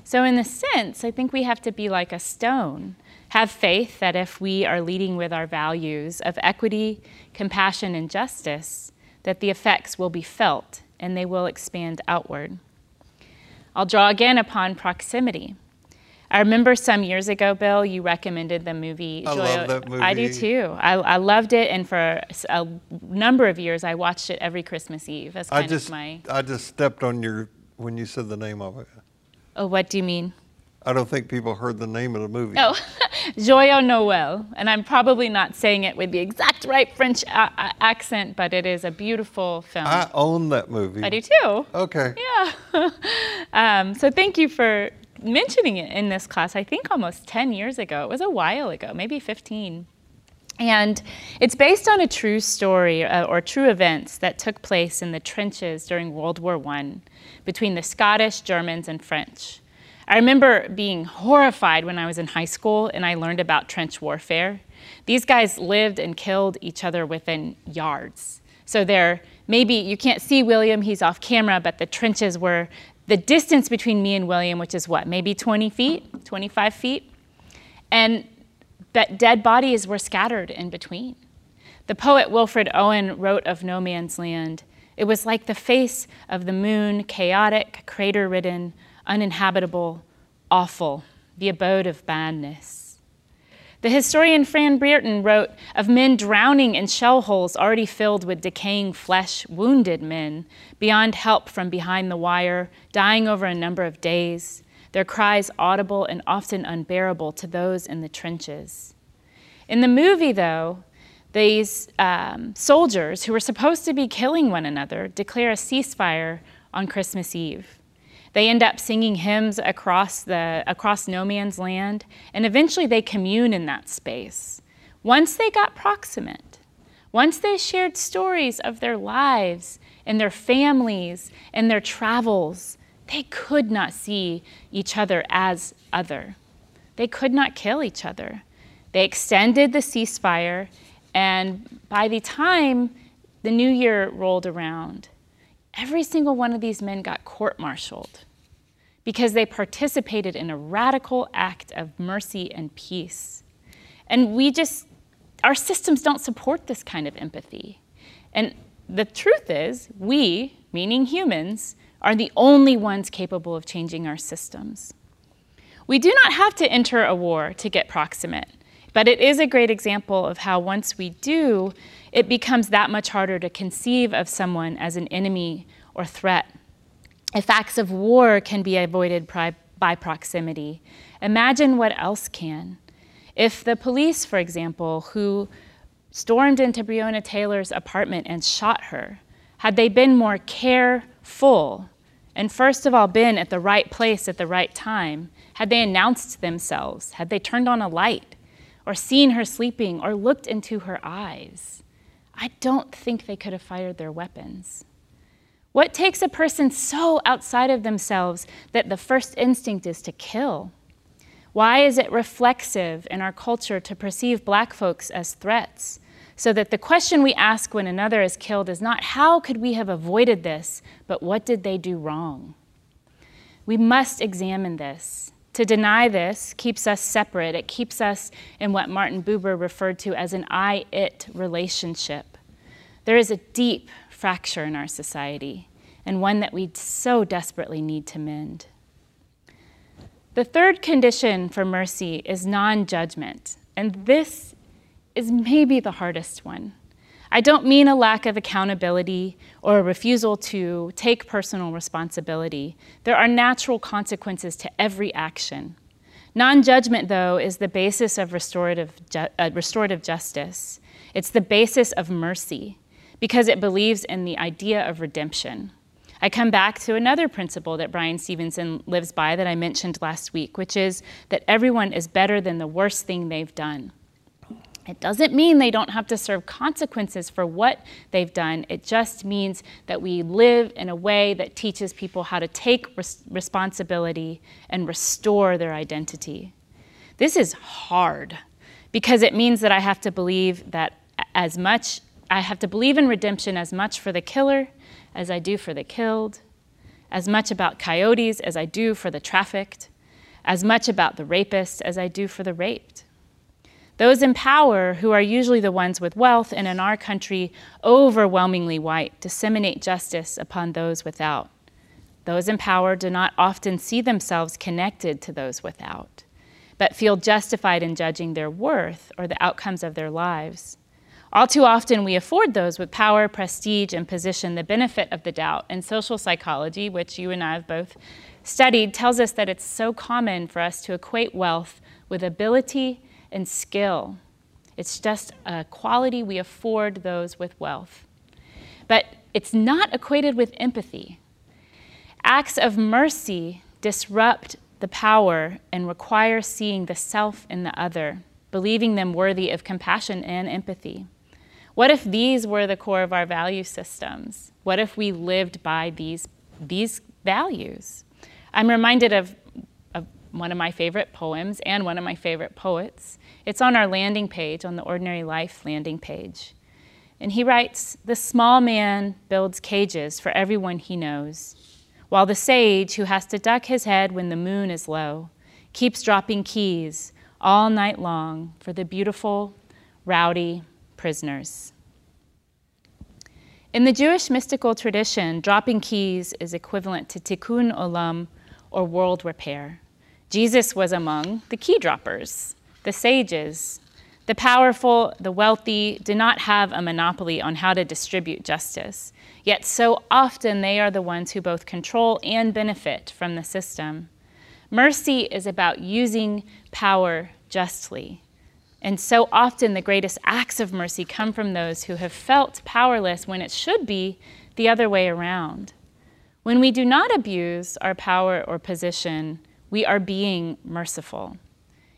So, in the sense, I think we have to be like a stone. Have faith that if we are leading with our values of equity, compassion, and justice, that the effects will be felt and they will expand outward. I'll draw again upon proximity. I remember some years ago, Bill, you recommended the movie. I Joy love that movie. I do too. I, I loved it, and for a number of years, I watched it every Christmas Eve as I kind just of my. I just stepped on your when you said the name of it. Oh, what do you mean? I don't think people heard the name of the movie. Oh, *laughs* Joyeux Noël, and I'm probably not saying it with the exact right French a- a- accent, but it is a beautiful film. I own that movie. I do too. Okay. Yeah. *laughs* um, so thank you for mentioning it in this class. I think almost 10 years ago. It was a while ago, maybe 15. And it's based on a true story uh, or true events that took place in the trenches during World War I between the Scottish, Germans, and French. I remember being horrified when I was in high school and I learned about trench warfare. These guys lived and killed each other within yards. So they're maybe you can't see William, he's off camera, but the trenches were the distance between me and William, which is what, maybe 20 feet, 25 feet? And but dead bodies were scattered in between. The poet Wilfred Owen wrote of no man's land it was like the face of the moon, chaotic, crater ridden, uninhabitable, awful, the abode of badness. The historian Fran Brereton wrote of men drowning in shell holes already filled with decaying flesh, wounded men, beyond help from behind the wire, dying over a number of days, their cries audible and often unbearable to those in the trenches. In the movie, though, these um, soldiers who were supposed to be killing one another declare a ceasefire on Christmas Eve. They end up singing hymns across, the, across no man's land, and eventually they commune in that space. Once they got proximate, once they shared stories of their lives and their families and their travels, they could not see each other as other. They could not kill each other. They extended the ceasefire, and by the time the new year rolled around, every single one of these men got court martialed because they participated in a radical act of mercy and peace. And we just, our systems don't support this kind of empathy. And the truth is, we, meaning humans, are the only ones capable of changing our systems. We do not have to enter a war to get proximate, but it is a great example of how once we do, it becomes that much harder to conceive of someone as an enemy or threat. If acts of war can be avoided by, proximity, imagine what else can. If the police, for example, who stormed into Breonna Taylor's apartment and shot her, had they been more careful and first of all been at the right place at the right time, had they announced themselves, had they turned on a light, or seen her sleeping, or looked into her eyes, I don't think they could have fired their weapons. What takes a person so outside of themselves that the first instinct is to kill? Why is it reflexive in our culture to perceive black folks as threats? So that the question we ask when another is killed is not how could we have avoided this, but what did they do wrong? We must examine this. To deny this keeps us separate. It keeps us in what Martin Buber referred to as an I it relationship. There is a deep fracture in our society, and one that we so desperately need to mend. The third condition for mercy is non judgment, and this is maybe the hardest one. I don't mean a lack of accountability or a refusal to take personal responsibility. There are natural consequences to every action. Non judgment, though, is the basis of restorative, ju- uh, restorative justice. It's the basis of mercy because it believes in the idea of redemption. I come back to another principle that Bryan Stevenson lives by that I mentioned last week, which is that everyone is better than the worst thing they've done. It doesn't mean they don't have to serve consequences for what they've done. It just means that we live in a way that teaches people how to take res- responsibility and restore their identity. This is hard because it means that I have to believe that as much, I have to believe in redemption as much for the killer as I do for the killed, as much about coyotes as I do for the trafficked, as much about the rapist as I do for the raped. Those in power, who are usually the ones with wealth and in our country overwhelmingly white, disseminate justice upon those without. Those in power do not often see themselves connected to those without, but feel justified in judging their worth or the outcomes of their lives. All too often, we afford those with power, prestige, and position the benefit of the doubt. And social psychology, which you and I have both studied, tells us that it's so common for us to equate wealth with ability and skill. It's just a quality we afford those with wealth. But it's not equated with empathy. Acts of mercy disrupt the power and require seeing the self in the other, believing them worthy of compassion and empathy. What if these were the core of our value systems? What if we lived by these, these values? I'm reminded of, of one of my favorite poems and one of my favorite poets. It's on our landing page, on the Ordinary Life landing page. And he writes The small man builds cages for everyone he knows, while the sage, who has to duck his head when the moon is low, keeps dropping keys all night long for the beautiful, rowdy, prisoners. In the Jewish mystical tradition, dropping keys is equivalent to tikkun olam or world repair. Jesus was among the key droppers, the sages. The powerful, the wealthy do not have a monopoly on how to distribute justice, yet so often they are the ones who both control and benefit from the system. Mercy is about using power justly, and so often the greatest acts of mercy come from those who have felt powerless when it should be the other way around. When we do not abuse our power or position, we are being merciful.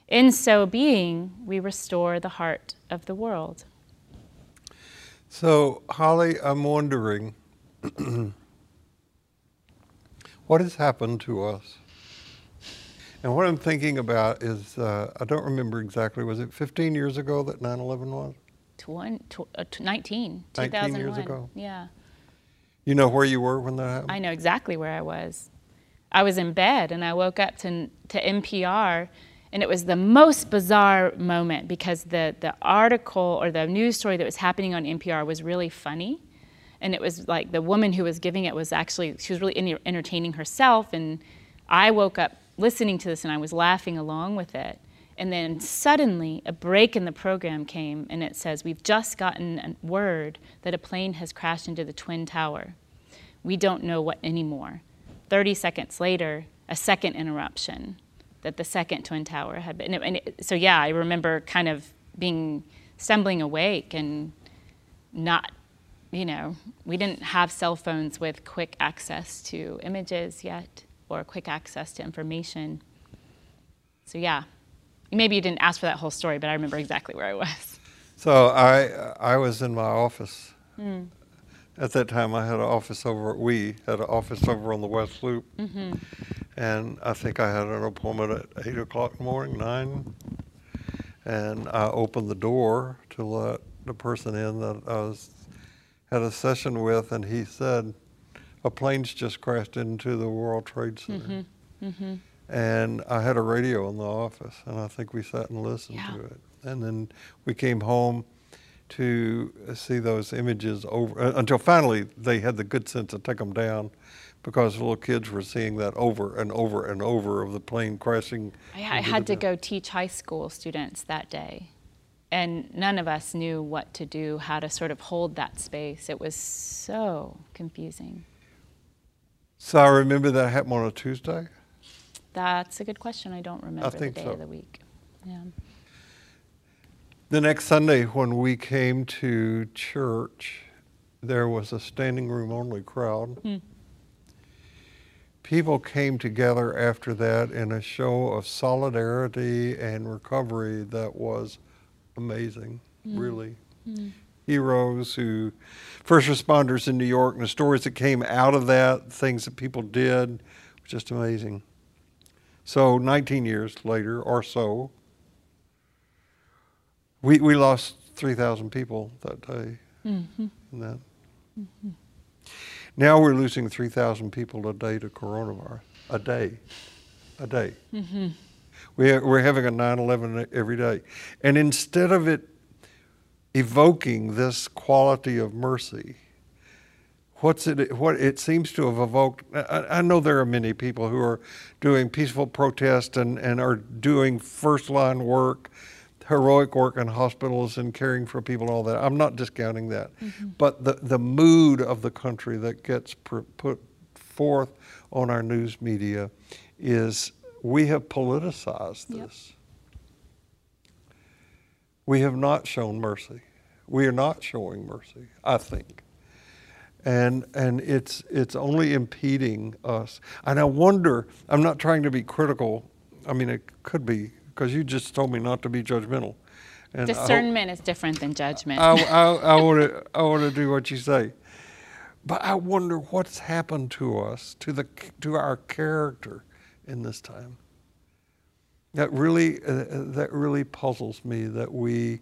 In so being, we restore the heart of the world. So, Holly, I'm wondering *clears throat* what has happened to us and what I'm thinking about is, uh, I don't remember exactly, was it 15 years ago that 9 11 was? Tw- tw- uh, 19, 19 years ago. Yeah. You know where you were when that happened? I know exactly where I was. I was in bed and I woke up to, to NPR and it was the most bizarre moment because the, the article or the news story that was happening on NPR was really funny. And it was like the woman who was giving it was actually, she was really entertaining herself. And I woke up listening to this and I was laughing along with it. And then suddenly a break in the program came and it says, We've just gotten a word that a plane has crashed into the Twin Tower. We don't know what anymore. 30 seconds later, a second interruption that the second Twin Tower had been. And it, so, yeah, I remember kind of being stumbling awake and not, you know, we didn't have cell phones with quick access to images yet or quick access to information. So yeah, maybe you didn't ask for that whole story, but I remember exactly where I was. So I I was in my office. Mm. At that time, I had an office over. We had an office over on the West Loop, mm-hmm. and I think I had an appointment at eight o'clock in the morning, nine, and I opened the door to let the person in that I was had a session with, and he said, a plane's just crashed into the World Trade Center. Mm-hmm. Mm-hmm. And I had a radio in the office, and I think we sat and listened yeah. to it. And then we came home to see those images over uh, until finally they had the good sense to take them down because little kids were seeing that over and over and over of the plane crashing. I, I had to go teach high school students that day. And none of us knew what to do, how to sort of hold that space. It was so confusing. So I remember that happened on a Tuesday. That's a good question. I don't remember I the day so. of the week. Yeah. The next Sunday, when we came to church, there was a standing room only crowd. Hmm. People came together after that in a show of solidarity and recovery that was amazing, mm. really. Mm heroes who, first responders in New York, and the stories that came out of that, things that people did, just amazing. So, 19 years later or so, we, we lost 3,000 people that day. Mm-hmm. That. Mm-hmm. Now we're losing 3,000 people a day to coronavirus. A day. A day. Mm-hmm. We, we're having a 9 11 every day. And instead of it evoking this quality of mercy. what's it? What it seems to have evoked. I, I know there are many people who are doing peaceful protest and, and are doing first line work, heroic work in hospitals and caring for people and all that. I'm not discounting that, mm-hmm. but the the mood of the country that gets put forth on our news media is we have politicized Yep. this. We have not shown mercy. We are not showing mercy, I think. And and it's it's only impeding us. And I wonder, I'm not trying to be critical. I mean it could be because you just told me not to be judgmental. And Discernment is different than judgment. I, I, want to I *laughs* want to do what you say, but I wonder what's happened to us to the to our character in this time. That really uh, that really puzzles me that we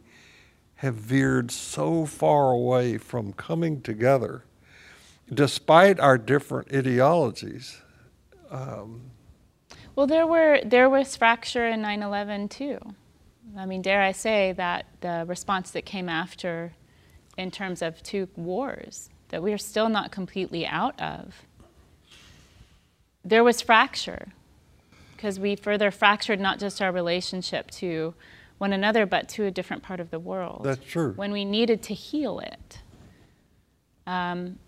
have veered so far away from coming together, despite our different ideologies. Well, there were there was fracture in 9/11 too. I mean, dare I say that the response that came after, in terms of two wars that we are still not completely out of. There was fracture because we further fractured not just our relationship to one another, but to a different part of the world. That's true. When we needed to heal it. Um,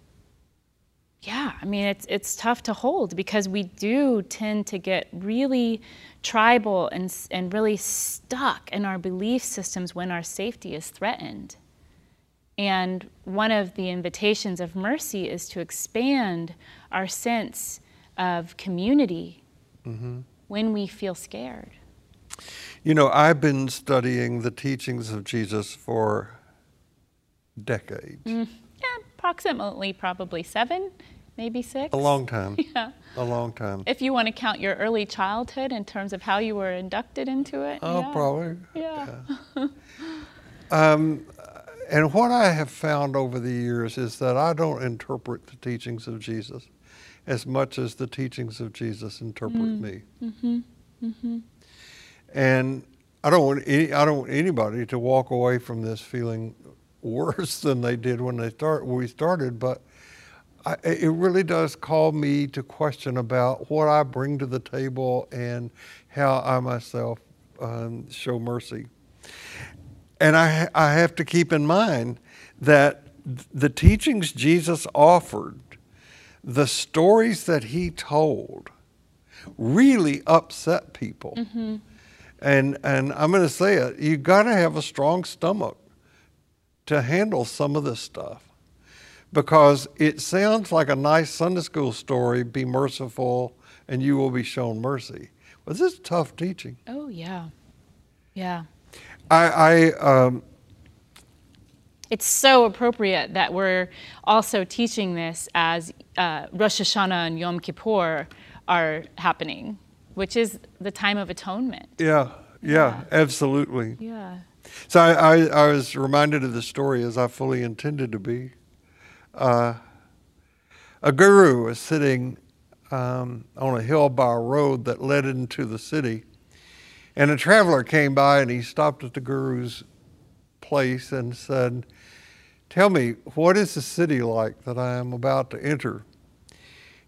yeah, I mean, it's, it's tough to hold because we do tend to get really tribal and, and really stuck in our belief systems when our safety is threatened. And one of the invitations of mercy is to expand our sense of community mm-hmm. when we feel scared. You know, I've been studying the teachings of Jesus for decades, mm, Yeah, approximately probably seven, maybe six. a long time, *laughs* Yeah. a long time. If you want to count your early childhood in terms of how you were inducted into it. Oh, yeah. probably. Yeah. Um, and what I have found over the years is that I don't interpret the teachings of Jesus as much as the teachings of Jesus interpret me. Mm-hmm. Mm-hmm. And I don't want any, I don't want anybody to walk away from this feeling worse *laughs* than they did when they start when we started. But I, it really does call me to question about what I bring to the table and how I myself um, show mercy. And I, I have to keep in mind that the teachings Jesus offered, the stories that he told, really upset people. And, and I'm going to say it, you've got to have a strong stomach to handle some of this stuff because it sounds like a nice Sunday school story be merciful and you will be shown mercy. But this is tough teaching. Oh, yeah. Yeah. I, I um, It's so appropriate that we're also teaching this as uh, Rosh Hashanah and Yom Kippur are happening, which is the time of atonement. yeah, yeah, absolutely. Yeah. So I, I, I was reminded of the story as I fully intended to be. Uh, a guru was sitting um, on a hill by a road that led into the city, and a traveler came by and he stopped at the guru's place and said, Tell me, what is the city like that I am about to enter?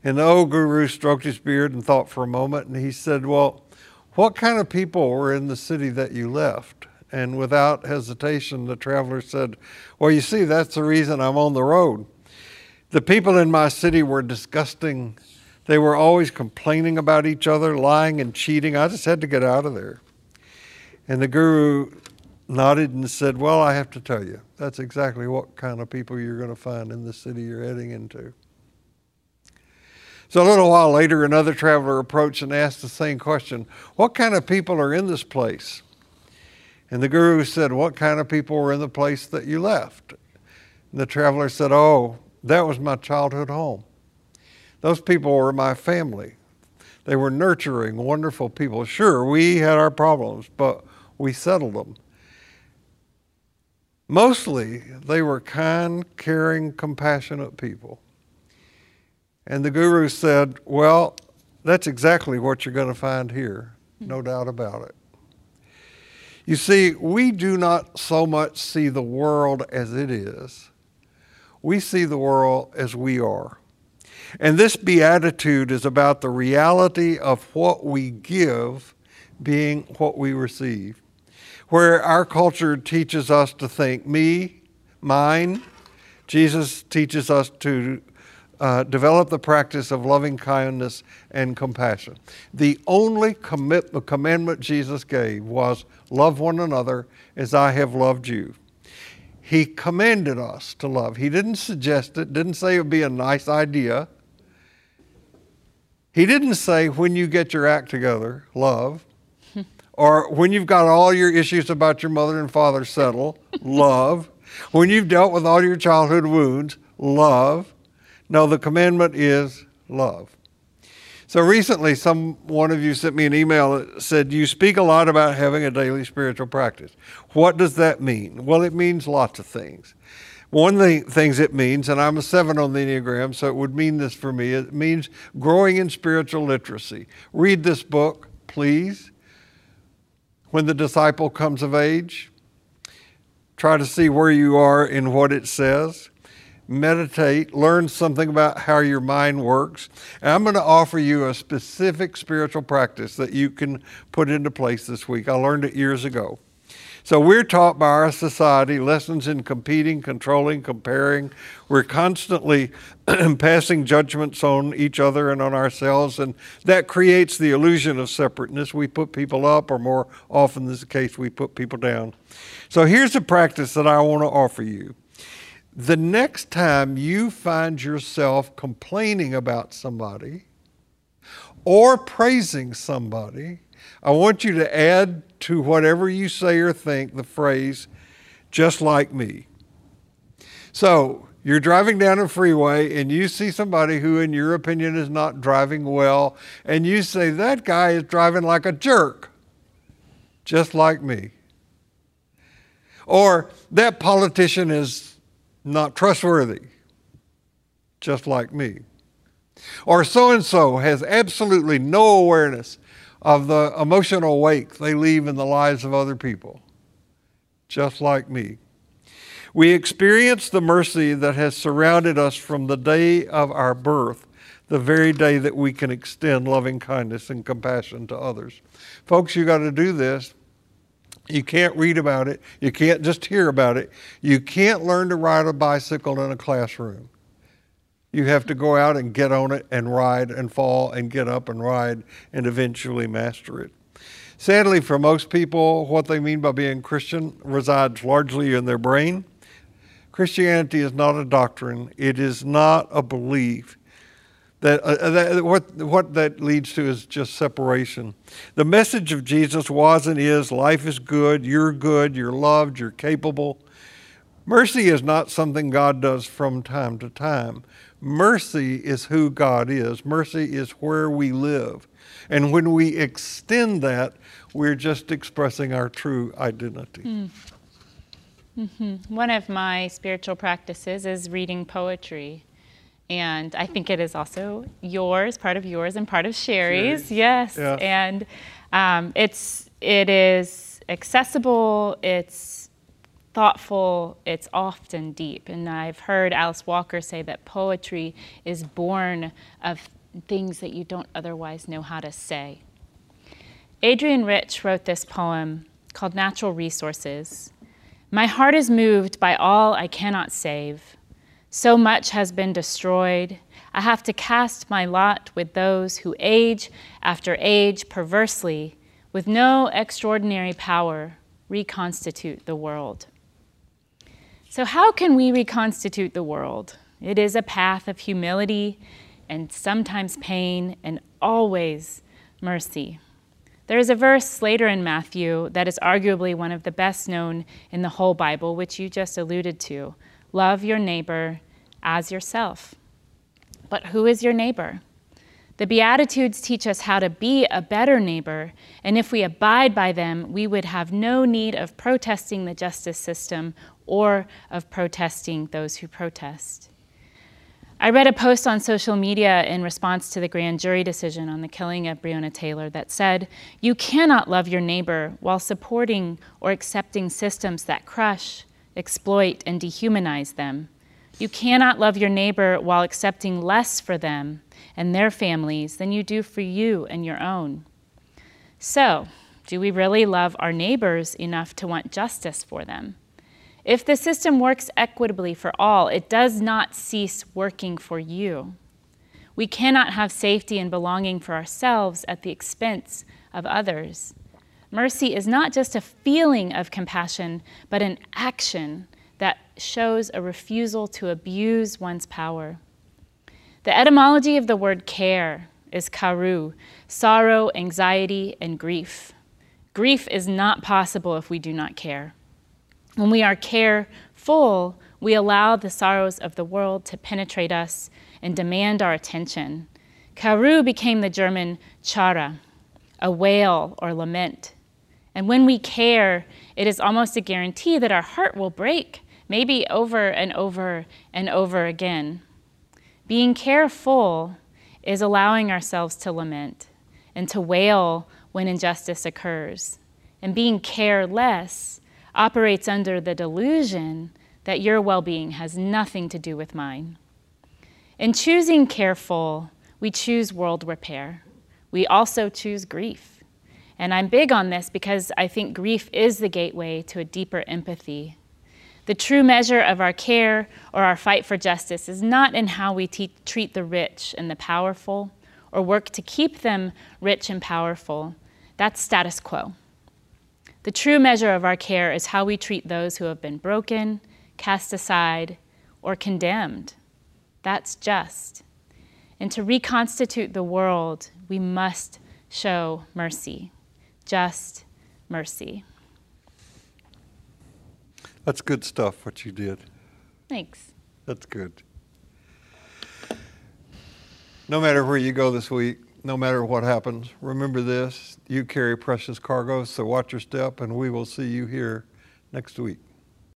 And the old guru stroked his beard and thought for a moment, and he said, Well, what kind of people were in the city that you left? And without hesitation, the traveler said, Well, you see, that's the reason I'm on the road. The people in my city were disgusting. They were always complaining about each other, lying and cheating. I just had to get out of there. And the guru nodded and said, Well, I have to tell you, that's exactly what kind of people you're going to find in the city you're heading into. So a little while later, another traveler approached and asked the same question What kind of people are in this place? And the guru said, What kind of people were in the place that you left? And the traveler said, Oh, that was my childhood home. Those people were my family. They were nurturing, wonderful people. Sure, we had our problems, but we settled them. Mostly, they were kind, caring, compassionate people. And the guru said, Well, that's exactly what you're going to find here, no hmm. doubt about it. You see, we do not so much see the world as it is, we see the world as we are. And this beatitude is about the reality of what we give being what we receive. Where our culture teaches us to think me, mine, Jesus teaches us to uh, develop the practice of loving kindness and compassion. The only commandment Jesus gave was love one another as I have loved you. He commanded us to love. He didn't suggest it, didn't say it would be a nice idea. He didn't say when you get your act together, love. *laughs* or when you've got all your issues about your mother and father settled, *laughs* love. When you've dealt with all your childhood wounds, love. No, the commandment is love. So recently, some one of you sent me an email that said, You speak a lot about having a daily spiritual practice. What does that mean? Well, it means lots of things. One of the things it means, and I'm a seven on the Enneagram, so it would mean this for me, it means growing in spiritual literacy. Read this book, please. When the disciple comes of age, try to see where you are in what it says meditate, learn something about how your mind works. And I'm going to offer you a specific spiritual practice that you can put into place this week. I learned it years ago. So we're taught by our society lessons in competing, controlling, comparing. We're constantly *clears throat* passing judgments on each other and on ourselves, and that creates the illusion of separateness. We put people up, or more often is the case, we put people down. So here's a practice that I want to offer you. The next time you find yourself complaining about somebody or praising somebody, I want you to add to whatever you say or think the phrase, just like me. So, you're driving down a freeway and you see somebody who, in your opinion, is not driving well, and you say, That guy is driving like a jerk, just like me. Or, That politician is not trustworthy, just like me. Or so and so has absolutely no awareness of the emotional wake they leave in the lives of other people, just like me. We experience the mercy that has surrounded us from the day of our birth, the very day that we can extend loving kindness and compassion to others. Folks, you got to do this you can't read about it. You can't just hear about it. You can't learn to ride a bicycle in a classroom. You have to go out and get on it and ride and fall and get up and ride and eventually master it. Sadly, for most people, what they mean by being Christian resides largely in their brain. Christianity is not a doctrine, it is not a belief, that, uh, that, what, what that leads to is just separation. The message of Jesus was and is life is good, you're good, you're loved, you're capable. Mercy is not something God does from time to time. Mercy is who God is, mercy is where we live. And when we extend that, we're just expressing our true identity. Mm. Mm-hmm. One of my spiritual practices is reading poetry and I think it is also yours, part of yours, and part of Sherry's. Yes, yeah. and um, it's it is accessible. It's thoughtful. It's often deep, and I've heard Alice Walker say that poetry is born of things that you don't otherwise know how to say. Adrienne Rich wrote this poem called Natural Resources. My heart is moved by all I cannot save so much has been destroyed. I have to cast my lot with those who age after age perversely, with no extraordinary power, reconstitute the world. So, how can we reconstitute the world? It is a path of humility and sometimes pain and always mercy. There is a verse later in Matthew that is arguably one of the best known in the whole Bible, which you just alluded to. Love your neighbor as yourself. But who is your neighbor? The Beatitudes teach us how to be a better neighbor, and if we abide by them, we would have no need of protesting the justice system or of protesting those who protest. I read a post on social media in response to the grand jury decision on the killing of Breonna Taylor that said, You cannot love your neighbor while supporting or accepting systems that crush, exploit, and dehumanize them. You cannot love your neighbor while accepting less for them and their families than you do for you and your own. So, do we really love our neighbors enough to want justice for them? If the system works equitably for all, it does not cease working for you. We cannot have safety and belonging for ourselves at the expense of others. Mercy is not just a feeling of compassion, but an action that shows a refusal to abuse one's power. The etymology of the word care is karu, sorrow, anxiety, and grief. Grief is not possible if we do not care. When we are careful, we allow the sorrows of the world to penetrate us and demand our attention. Karu became the German chara, a wail or lament. And when we care, it is almost a guarantee that our heart will break, maybe over and over and over again. Being careful is allowing ourselves to lament and to wail when injustice occurs. And being careless operates under the delusion that your well being has nothing to do with mine. In choosing careful, we choose world repair. We also choose grief. And I'm big on this because I think grief is the gateway to a deeper empathy. The true measure of our care or our fight for justice is not in how we treat the rich and the powerful or work to keep them rich and powerful. That's status quo. The true measure of our care is how we treat those who have been broken, cast aside, or condemned. That's just. And to reconstitute the world, we must show mercy, just mercy. That's good stuff, what you did. Thanks. That's good. No matter where you go this week, no matter what happens, remember this you carry precious cargo, so watch your step, and we will see you here next week.